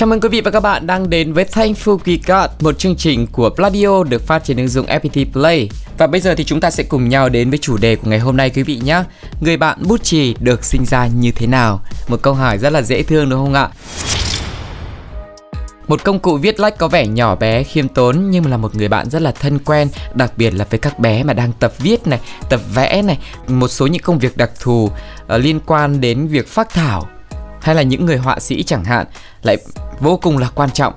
Chào mừng quý vị và các bạn đang đến với Thankful We một chương trình của Pladio được phát trên ứng dụng FPT Play. Và bây giờ thì chúng ta sẽ cùng nhau đến với chủ đề của ngày hôm nay quý vị nhé. Người bạn bút chì được sinh ra như thế nào? Một câu hỏi rất là dễ thương đúng không ạ? Một công cụ viết lách có vẻ nhỏ bé, khiêm tốn nhưng là một người bạn rất là thân quen, đặc biệt là với các bé mà đang tập viết này, tập vẽ này, một số những công việc đặc thù uh, liên quan đến việc phác thảo hay là những người họa sĩ chẳng hạn lại vô cùng là quan trọng.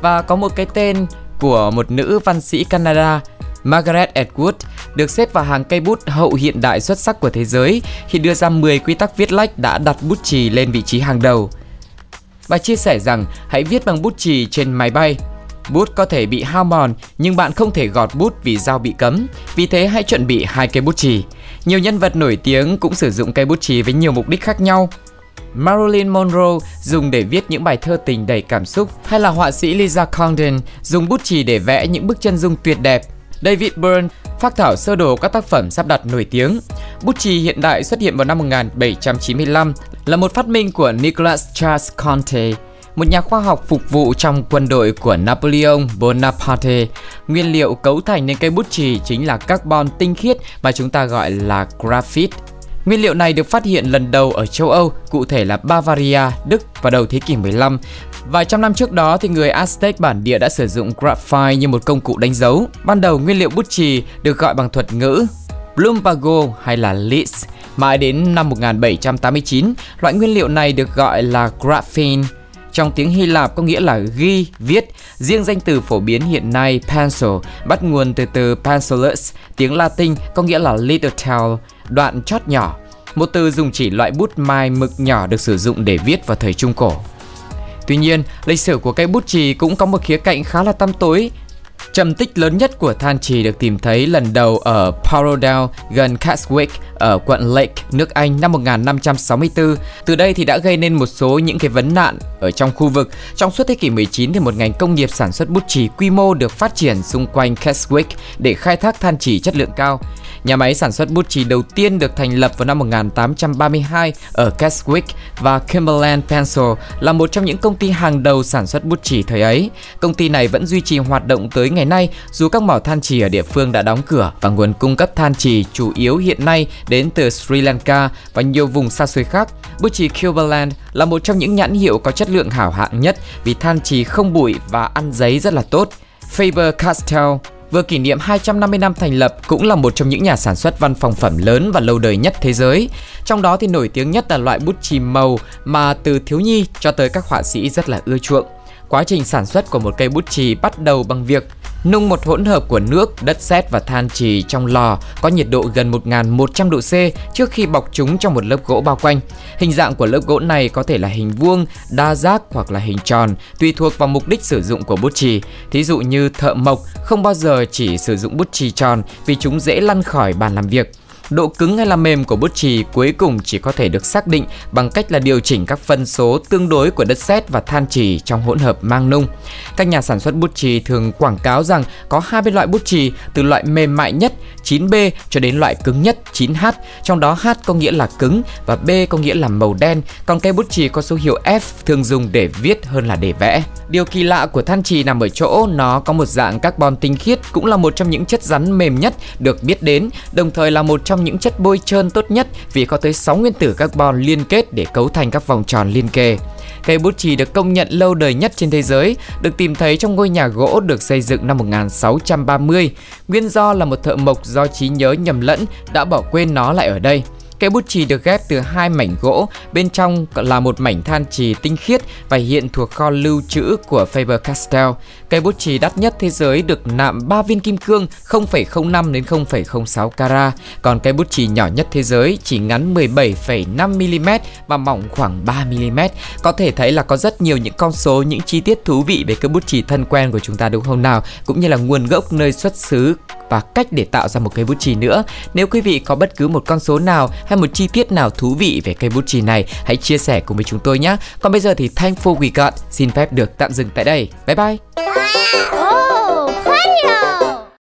Và có một cái tên của một nữ văn sĩ Canada Margaret Atwood được xếp vào hàng cây bút hậu hiện đại xuất sắc của thế giới khi đưa ra 10 quy tắc viết lách đã đặt bút chì lên vị trí hàng đầu. Bà chia sẻ rằng hãy viết bằng bút chì trên máy bay. Bút có thể bị hao mòn nhưng bạn không thể gọt bút vì dao bị cấm, vì thế hãy chuẩn bị hai cây bút chì. Nhiều nhân vật nổi tiếng cũng sử dụng cây bút chì với nhiều mục đích khác nhau. Marilyn Monroe dùng để viết những bài thơ tình đầy cảm xúc hay là họa sĩ Lisa Condon dùng bút chì để vẽ những bức chân dung tuyệt đẹp. David Byrne phác thảo sơ đồ các tác phẩm sắp đặt nổi tiếng. Bút chì hiện đại xuất hiện vào năm 1795 là một phát minh của Nicholas Charles Conte, một nhà khoa học phục vụ trong quân đội của Napoleon Bonaparte. Nguyên liệu cấu thành nên cây bút chì chính là carbon tinh khiết mà chúng ta gọi là graphite. Nguyên liệu này được phát hiện lần đầu ở châu Âu, cụ thể là Bavaria, Đức vào đầu thế kỷ 15. Vài trăm năm trước đó thì người Aztec bản địa đã sử dụng graphite như một công cụ đánh dấu. Ban đầu nguyên liệu bút chì được gọi bằng thuật ngữ Plumbago hay là Lis. Mãi đến năm 1789, loại nguyên liệu này được gọi là graphene. Trong tiếng Hy Lạp có nghĩa là ghi, viết. Riêng danh từ phổ biến hiện nay pencil bắt nguồn từ từ pencilus, tiếng Latin có nghĩa là little tail, đoạn chót nhỏ. Một từ dùng chỉ loại bút mai mực nhỏ được sử dụng để viết vào thời Trung Cổ. Tuy nhiên, lịch sử của cây bút chì cũng có một khía cạnh khá là tăm tối. Trầm tích lớn nhất của than trì được tìm thấy lần đầu ở Parodale gần Caswick ở quận Lake, nước Anh năm 1564. Từ đây thì đã gây nên một số những cái vấn nạn ở trong khu vực. Trong suốt thế kỷ 19 thì một ngành công nghiệp sản xuất bút chì quy mô được phát triển xung quanh Keswick để khai thác than trì chất lượng cao. Nhà máy sản xuất bút chì đầu tiên được thành lập vào năm 1832 ở Keswick và Cumberland Pencil là một trong những công ty hàng đầu sản xuất bút chì thời ấy. Công ty này vẫn duy trì hoạt động tới ngày nay, dù các mỏ than chì ở địa phương đã đóng cửa và nguồn cung cấp than chì chủ yếu hiện nay đến từ Sri Lanka và nhiều vùng xa xôi khác. Bút chì Cumberland là một trong những nhãn hiệu có chất lượng hảo hạng nhất vì than chì không bụi và ăn giấy rất là tốt. Faber-Castell vừa kỷ niệm 250 năm thành lập, cũng là một trong những nhà sản xuất văn phòng phẩm lớn và lâu đời nhất thế giới. Trong đó thì nổi tiếng nhất là loại bút chì màu mà từ thiếu nhi cho tới các họa sĩ rất là ưa chuộng. Quá trình sản xuất của một cây bút chì bắt đầu bằng việc Nung một hỗn hợp của nước, đất sét và than trì trong lò có nhiệt độ gần 1100 độ C trước khi bọc chúng trong một lớp gỗ bao quanh. Hình dạng của lớp gỗ này có thể là hình vuông, đa giác hoặc là hình tròn, tùy thuộc vào mục đích sử dụng của bút chì. Thí dụ như thợ mộc không bao giờ chỉ sử dụng bút chì tròn vì chúng dễ lăn khỏi bàn làm việc. Độ cứng hay là mềm của bút chì cuối cùng chỉ có thể được xác định bằng cách là điều chỉnh các phân số tương đối của đất sét và than chì trong hỗn hợp mang nung. Các nhà sản xuất bút chì thường quảng cáo rằng có hai loại bút chì từ loại mềm mại nhất 9B cho đến loại cứng nhất 9H, trong đó H có nghĩa là cứng và B có nghĩa là màu đen, còn cây bút chì có số hiệu F thường dùng để viết hơn là để vẽ. Điều kỳ lạ của than chì nằm ở chỗ nó có một dạng carbon tinh khiết cũng là một trong những chất rắn mềm nhất được biết đến, đồng thời là một trong những chất bôi trơn tốt nhất vì có tới 6 nguyên tử carbon liên kết để cấu thành các vòng tròn liên kề. Cây bút chì được công nhận lâu đời nhất trên thế giới, được tìm thấy trong ngôi nhà gỗ được xây dựng năm 1630. Nguyên do là một thợ mộc do trí nhớ nhầm lẫn đã bỏ quên nó lại ở đây. Cây bút chì được ghép từ hai mảnh gỗ, bên trong là một mảnh than chì tinh khiết và hiện thuộc kho lưu trữ của Faber-Castell. Cây bút chì đắt nhất thế giới được nạm 3 viên kim cương 0,05 đến 0,06 carat, còn cây bút chì nhỏ nhất thế giới chỉ ngắn 17,5 mm và mỏng khoảng 3 mm. Có thể thấy là có rất nhiều những con số, những chi tiết thú vị về cây bút chì thân quen của chúng ta đúng không nào? Cũng như là nguồn gốc nơi xuất xứ và cách để tạo ra một cây bút chì nữa. Nếu quý vị có bất cứ một con số nào hay một chi tiết nào thú vị về cây bút chì này, hãy chia sẻ cùng với chúng tôi nhé. Còn bây giờ thì Thankful We Got xin phép được tạm dừng tại đây. Bye bye.